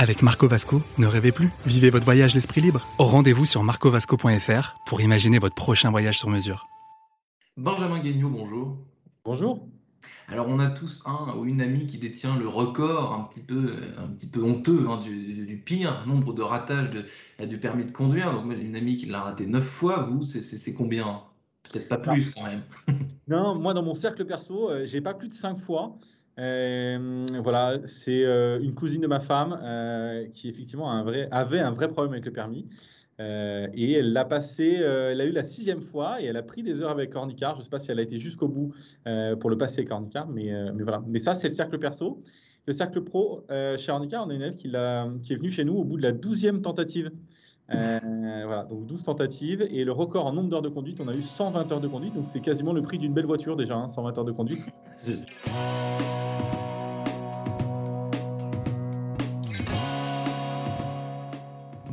Avec Marco Vasco, ne rêvez plus, vivez votre voyage l'esprit libre. Au rendez-vous sur marcovasco.fr pour imaginer votre prochain voyage sur mesure. Benjamin Guignot, bonjour. Bonjour. Alors, on a tous un ou une amie qui détient le record un petit peu, un petit peu honteux hein, du, du pire nombre de ratages de, du permis de conduire. Donc, une amie qui l'a raté neuf fois, vous, c'est combien? Peut-être pas plus quand même. non, moi, dans mon cercle perso, euh, j'ai pas plus de cinq fois. Euh, voilà, c'est euh, une cousine de ma femme euh, qui effectivement avait un vrai problème avec le permis. Et elle l'a passé, elle a eu la sixième fois et elle a pris des heures avec Cornicar. Je ne sais pas si elle a été jusqu'au bout pour le passer avec Cornicar, mais, voilà. Mais ça, c'est le cercle perso. Le cercle pro, chez Cornicar, on a une élève qui, est venue chez nous au bout de la douzième tentative. voilà, donc 12 tentatives. Et le record en nombre d'heures de conduite, on a eu 120 heures de conduite. Donc c'est quasiment le prix d'une belle voiture déjà, hein, 120 heures de conduite.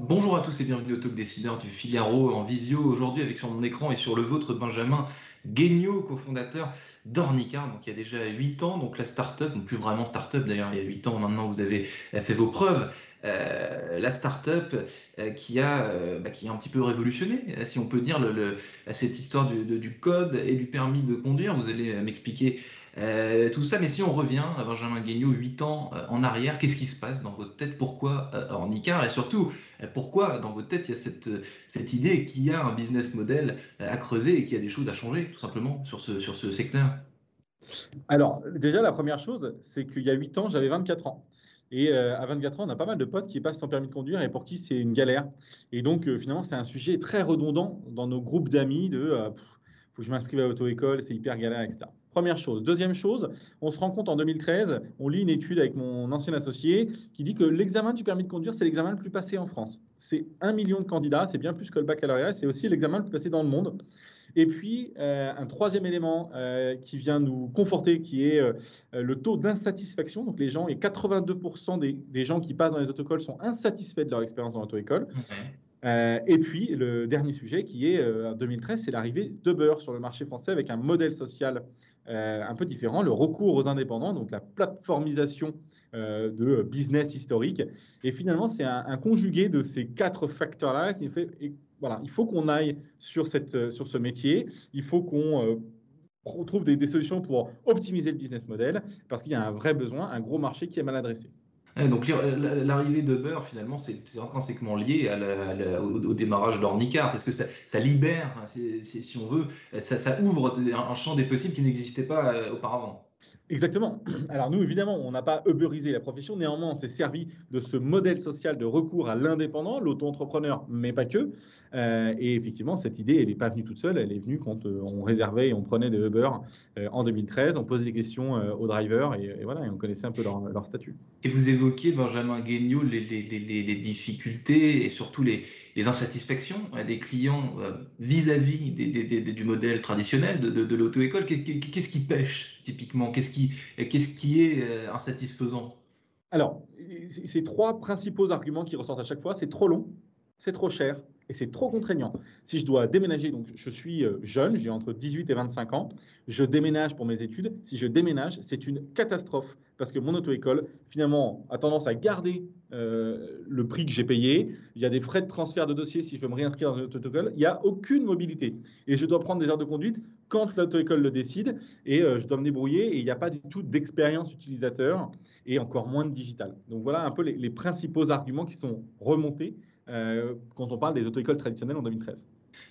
Bonjour à tous et bienvenue au Talk Décideur du Figaro en visio aujourd'hui avec sur mon écran et sur le vôtre Benjamin Guignot, cofondateur d'Ornicar, donc il y a déjà 8 ans, donc la start-up, plus vraiment start-up d'ailleurs, il y a 8 ans maintenant vous avez fait vos preuves, euh, la start-up euh, qui, a, euh, bah, qui a un petit peu révolutionné, si on peut dire, le, cette histoire du, du, code et du permis de conduire. Vous allez m'expliquer euh, tout ça, mais si on revient à Benjamin Guignot, 8 ans euh, en arrière, qu'est-ce qui se passe dans votre tête? Pourquoi euh, en Icar Et surtout, pourquoi dans votre tête il y a cette, idée qu'il y a un business model à creuser et qu'il y a des choses à changer, tout simplement, sur ce, secteur? Alors, déjà, la première chose, c'est qu'il y a 8 ans, j'avais 24 ans. Et à 24 ans, on a pas mal de potes qui passent sans permis de conduire et pour qui c'est une galère. Et donc, finalement, c'est un sujet très redondant dans nos groupes d'amis de faut que je m'inscrive à l'auto-école, c'est hyper galère, etc. Première chose. Deuxième chose, on se rend compte en 2013, on lit une étude avec mon ancien associé qui dit que l'examen du permis de conduire, c'est l'examen le plus passé en France. C'est un million de candidats, c'est bien plus que le baccalauréat, c'est aussi l'examen le plus passé dans le monde. Et puis, euh, un troisième élément euh, qui vient nous conforter, qui est euh, le taux d'insatisfaction. Donc, les gens, et 82% des, gens qui passent dans les auto-écoles sont insatisfaits de leur expérience dans l'auto-école. Euh, et puis, le dernier sujet qui est en 2013, c'est l'arrivée d'Uber sur le marché français avec un modèle social euh, un peu différent, le recours aux indépendants, donc la plateformisation euh, de business historique. Et finalement, c'est un, conjugué de ces quatre facteurs-là qui fait, voilà, il faut qu'on aille sur, cette, sur ce métier, il faut qu'on euh, trouve des, solutions pour optimiser le business model, parce qu'il y a un vrai besoin, un gros marché qui est mal adressé donc l'arrivée de Beurre, finalement, c'est intrinsèquement lié au, démarrage d'Ornicar, parce que ça, libère, hein, si on veut, ça, ouvre un champ des possibles qui n'existait pas euh, auparavant. Exactement. Alors nous, évidemment, on n'a pas uberisé la profession. Néanmoins, on s'est servi de ce modèle social de recours à l'indépendant, l'auto-entrepreneur, mais pas que. Euh, et effectivement, cette idée, elle n'est pas venue toute seule. Elle est venue quand euh, on réservait et on prenait des Uber euh, en 2013. On posait des questions aux drivers et, voilà, et on connaissait un peu leur, statut. Et vous évoquiez, Benjamin Guignot, les, difficultés et surtout les, insatisfactions des clients vis-à-vis du modèle traditionnel de, de l'auto-école. Qu'est-ce qui pêche typiquement? Qu'est-ce qui, est euh, insatisfaisant? Alors, ces trois principaux arguments qui ressortent à chaque fois, c'est trop long, c'est trop cher et c'est trop contraignant. Si je dois déménager, donc je suis euh, jeune, j'ai entre 18 et 25 ans, je déménage pour mes études. Si je déménage, c'est une catastrophe parce que mon auto-école, finalement, a tendance à garder euh, le prix que j'ai payé. Il y a des frais de transfert de dossier si je veux me réinscrire dans une auto-école. Il n'y a aucune mobilité. Et je dois prendre des heures de conduite quand l'auto-école le décide et euh, je dois me débrouiller. Et il n'y a pas du tout d'expérience utilisateur et encore moins de digital. Donc voilà un peu les, les principaux arguments qui sont remontés euh, quand on parle des auto-écoles traditionnelles en 2013.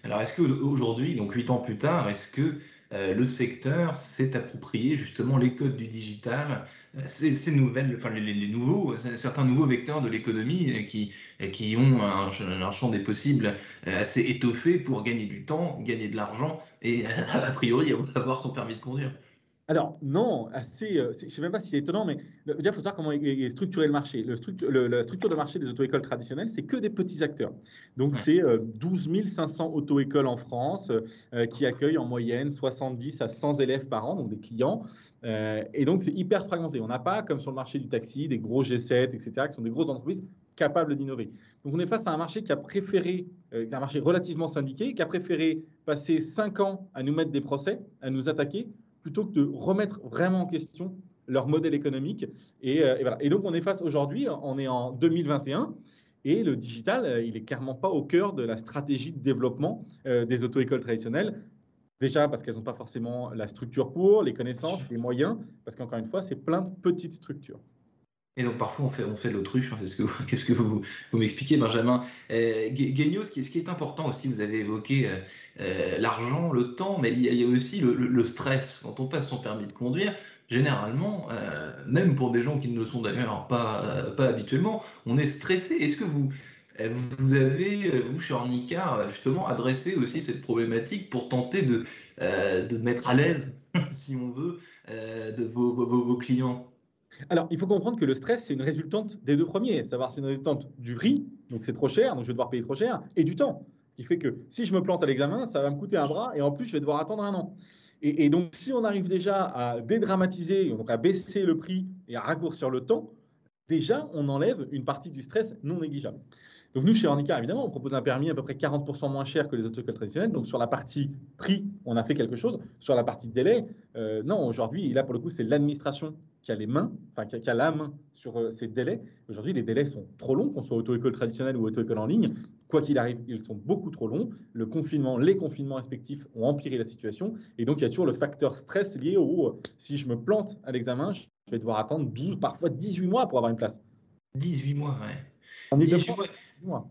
Alors, est-ce qu'aujourd'hui, donc huit ans plus tard, est-ce que euh, le secteur s'est approprié justement les codes du digital, euh, ces, nouvelles, enfin les, nouveaux, certains nouveaux vecteurs de l'économie qui, qui ont un, un, champ des possibles assez étoffé pour gagner du temps, gagner de l'argent et a priori avoir son permis de conduire? Alors, non, assez, euh, je ne sais même pas si c'est étonnant, mais déjà, il faut savoir comment est, structuré le marché. Le la structure de marché des auto-écoles traditionnelles, c'est que des petits acteurs. Donc, c'est 12 euh, 500 auto-écoles en France euh, qui accueillent en moyenne 70 à 100 élèves par an, donc des clients. et donc, c'est hyper fragmenté. On n'a pas, comme sur le marché du taxi, des gros G7, etc., qui sont des grosses entreprises capables d'innover. Donc, on est face à un marché qui a préféré, un marché relativement syndiqué, qui a préféré passer 5 ans à nous mettre des procès, à nous attaquer, plutôt que de remettre vraiment en question leur modèle économique. Euh, et, voilà. et donc, on est face aujourd'hui, on est en 2021, et le digital, euh, il n'est clairement pas au cœur de la stratégie de développement euh, des auto-écoles traditionnelles. Déjà parce qu'elles n'ont pas forcément la structure pour, les connaissances, les moyens, parce qu'encore une fois, c'est plein de petites structures. Et donc parfois on fait, l'autruche, hein, c'est ce que, vous, m'expliquez Benjamin. Euh, ce qui, est important aussi, vous avez évoqué euh, euh, l'argent, le temps, mais il y, a, aussi le, stress. Quand on passe son permis de conduire, généralement, euh, même pour des gens qui ne le sont d'ailleurs pas, habituellement, on est stressé. Est-ce que vous, vous avez, vous chez Ornicar, justement adressé aussi cette problématique pour tenter de, mettre à l'aise, si on veut, de vos clients? Alors, il faut comprendre que le stress, c'est une résultante des deux premiers, savoir c'est une résultante du prix, donc c'est trop cher, donc je vais devoir payer trop cher, et du temps, ce qui fait que si je me plante à l'examen, ça va me coûter un bras, et en plus, je vais devoir attendre un an. Et, donc, si on arrive déjà à dédramatiser, donc à baisser le prix et à raccourcir le temps, déjà, on enlève une partie du stress non négligeable. Donc nous, chez Ornica, évidemment, on propose un permis à peu près 40% moins cher que les auto traditionnels. Donc sur la partie prix, on a fait quelque chose. Sur la partie délai, euh, non, aujourd'hui, là, pour le coup, c'est l'administration qui a les mains, enfin qui a, la main sur euh, ces délais. Aujourd'hui, les délais sont trop longs, qu'on soit auto-école traditionnelle ou auto-école en ligne. Quoi qu'il arrive, ils sont beaucoup trop longs. Le confinement, les confinements respectifs ont empiré la situation. Et donc, il y a toujours le facteur stress lié au euh, si je me plante à l'examen, je vais devoir attendre 12, parfois 18 mois pour avoir une place. 18 mois, ouais. 18 mois.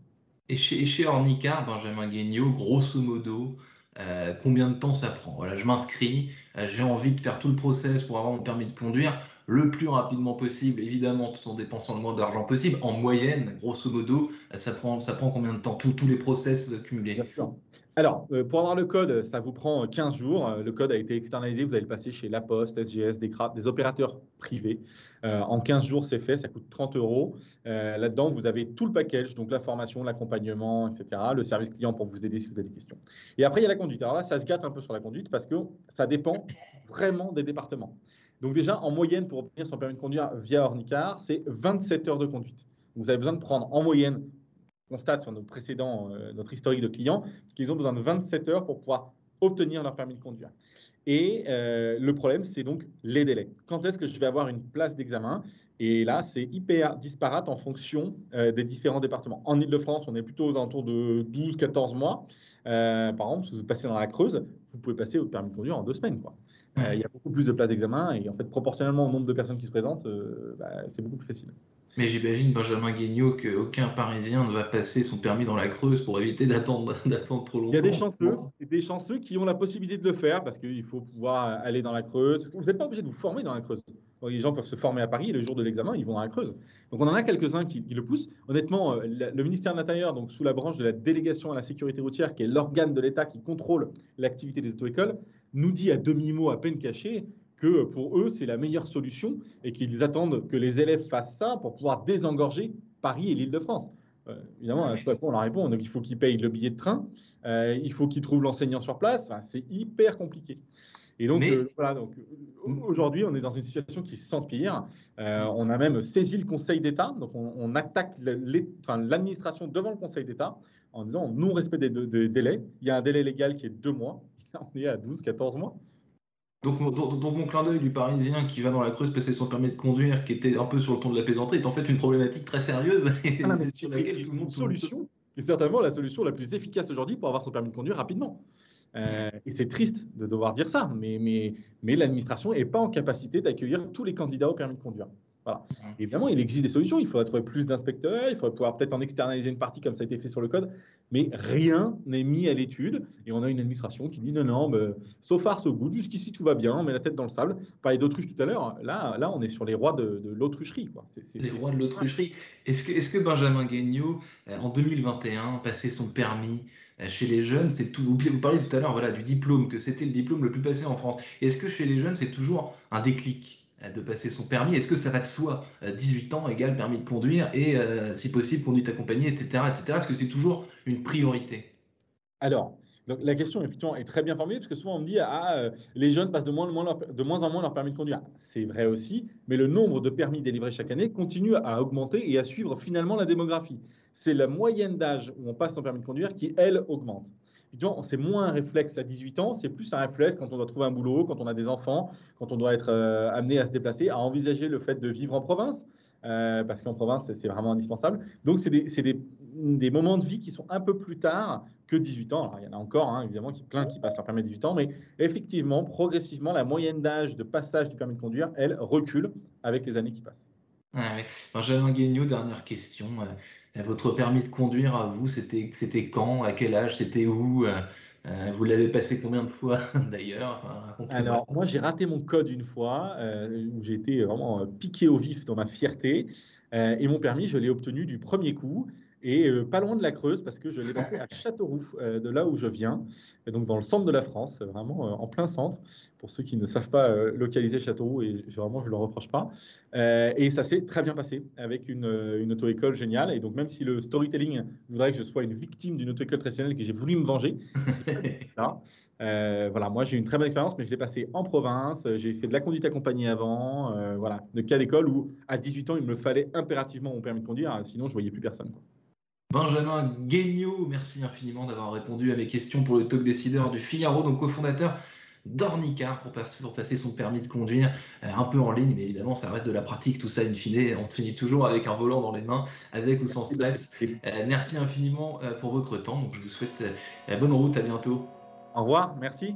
Et chez, chez Ornicar, Benjamin Guignot, grosso modo, euh, combien de temps ça prend. Voilà, je m'inscris, j'ai envie de faire tout le process pour avoir mon permis de conduire le plus rapidement possible, évidemment, tout en dépensant le moins d'argent possible. En moyenne, grosso modo, ça prend, ça prend combien de temps? Tous les process cumulés Alors, euh, pour avoir le code, ça vous prend 15 jours. Euh, le code a été externalisé, vous allez le passer chez La Poste, SGS, des, des opérateurs privés. Euh, en 15 jours, c'est fait, ça coûte 30 euros. Là-dedans, vous avez tout le package, donc la formation, l'accompagnement, etc., le service client pour vous aider si vous avez des questions. Et après, il y a la conduite. Alors là, ça se gâte un peu sur la conduite parce que ça dépend vraiment des départements. Donc déjà, en moyenne, pour obtenir son permis de conduire via Ornicar, c'est 27 heures de conduite. vous avez besoin de prendre en moyenne, constate sur notre précédent, euh, notre historique de clients, qu'ils ont besoin de 27 heures pour pouvoir obtenir leur permis de conduire. Et euh, le problème, c'est donc les délais. Quand est-ce que je vais avoir une place d'examen? Et là, c'est hyper disparate en fonction euh, des différents départements. En Ile-de-France, on est plutôt aux alentours de 12-14 mois. par exemple, si vous passez dans la Creuse, vous pouvez passer votre permis de conduire en deux semaines. Il y a beaucoup plus de places d'examen et en fait, proportionnellement au nombre de personnes qui se présentent, bah, c'est beaucoup plus facile. Mais j'imagine, Benjamin Guignot, qu'aucun Parisien ne va passer son permis dans la Creuse pour éviter d'attendre trop longtemps. Il y a des chanceux, des chanceux qui ont la possibilité de le faire parce qu'il faut pouvoir aller dans la Creuse. Vous n'êtes pas obligé de vous former dans la Creuse. Les gens peuvent se former à Paris et le jour de l'examen, ils vont dans la Creuse. Donc on en a quelques-uns qui, le poussent. Honnêtement, euh, le ministère de l'Intérieur, donc sous la branche de la délégation à la sécurité routière, qui est l'organe de l'État qui contrôle l'activité des auto-écoles, nous dit à demi-mot à peine caché que pour eux, c'est la meilleure solution et qu'ils attendent que les élèves fassent ça pour pouvoir désengorger Paris et l'Île-de-France. Euh, évidemment, à ce on leur répond donc il faut qu'ils payent le billet de train, euh, il faut qu'ils trouvent l'enseignant sur place, c'est hyper compliqué. Et donc, euh, voilà, donc aujourd'hui, on est dans une situation qui s'empire. on a même saisi le Conseil d'État, donc on, attaque l'administration devant le Conseil d'État en disant non-respect des, des, délais. Il y a un délai légal qui est de deux mois. on est à 12, 14 mois. Donc, mon clin d'œil du Parisien qui va dans la Creuse passer son permis de conduire, qui était un peu sur le ton de la plaisanterie, est en fait une problématique très sérieuse et ah, sur laquelle tout le monde solution. C'est certainement la solution la plus efficace aujourd'hui pour avoir son permis de conduire rapidement. Euh, et c'est triste de devoir dire ça, mais, mais, mais l'administration n'est pas en capacité d'accueillir tous les candidats au permis de conduire. Voilà. Évidemment, il existe des solutions. Il faudrait trouver plus d'inspecteurs. Il faudrait pouvoir peut-être en externaliser une partie comme ça a été fait sur le code. Mais rien n'est mis à l'étude. Et on a une administration qui dit non, non, mais, so far, so good. Jusqu'ici, tout va bien. On met la tête dans le sable. Parler d'autruche tout à l'heure. Là, là, on est sur les rois de, l'autrucherie. les rois de l'autrucherie. Est-ce que, est que, Benjamin Guignot, euh, en 2021, passé son permis, chez les jeunes, c'est tout. Vous parliez tout à l'heure voilà, du diplôme, que c'était le diplôme le plus passé en France. Est-ce que chez les jeunes, c'est toujours un déclic? De passer son permis Est-ce que ça va de soi 18 ans égale permis de conduire et, si possible, conduite accompagnée, etc. etc. Est-ce que c'est toujours une priorité? Alors, donc la question effectivement est très bien formulée parce que souvent on me dit ah euh, les jeunes passent de moins, de moins en moins leur permis de conduire. C'est vrai aussi, mais le nombre de permis délivrés chaque année continue à augmenter et à suivre finalement la démographie. C'est la moyenne d'âge où on passe son permis de conduire qui elle augmente. C'est moins un réflexe à 18 ans, c'est plus un réflexe quand on doit trouver un boulot, quand on a des enfants, quand on doit être euh, amené à se déplacer, à envisager le fait de vivre en province, euh, parce qu'en province, c'est vraiment indispensable. Donc, c'est des, moments de vie qui sont un peu plus tard que 18 ans. Alors, il y en a encore, hein, évidemment, qui, plein qui passent leur permis à 18 ans, mais effectivement, progressivement, la moyenne d'âge de passage du permis de conduire, elle, recule avec les années qui passent. Ah Benjamin Guignot, dernière question. Euh, votre permis de conduire, à vous, c'était quand À quel âge C'était où euh, euh, vous l'avez passé combien de fois d'ailleurs Alors, moi, j'ai raté mon code une fois, où j'ai été vraiment piqué au vif dans ma fierté. et mon permis, je l'ai obtenu du premier coup et euh, pas loin de la Creuse parce que je l'ai passé à Châteauroux, euh, de là où je viens, et donc dans le centre de la France, vraiment euh, en plein centre, pour ceux qui ne savent pas localiser Châteauroux, et vraiment je ne le reproche pas. et ça s'est très bien passé avec une, une auto-école géniale, et donc même si le storytelling voudrait que je sois une victime d'une auto-école traditionnelle, que j'ai voulu me venger, voilà, moi j'ai eu une très bonne expérience, mais je l'ai passé en province, j'ai fait de la conduite accompagnée avant, voilà, de cas d'école où à 18 ans il me fallait impérativement mon permis de conduire, sinon je voyais plus personne. Benjamin Guignot, merci infiniment d'avoir répondu à mes questions pour le talk décideur du Figaro, donc cofondateur d'Ornica pour, passer son permis de conduire euh, un peu en ligne, mais évidemment ça reste de la pratique, tout ça in fine, on finit toujours avec un volant dans les mains, avec ou sans stress. Euh, merci infiniment euh, pour votre temps, donc je vous souhaite bonne route, à bientôt. Au revoir, merci.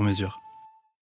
sur mesure.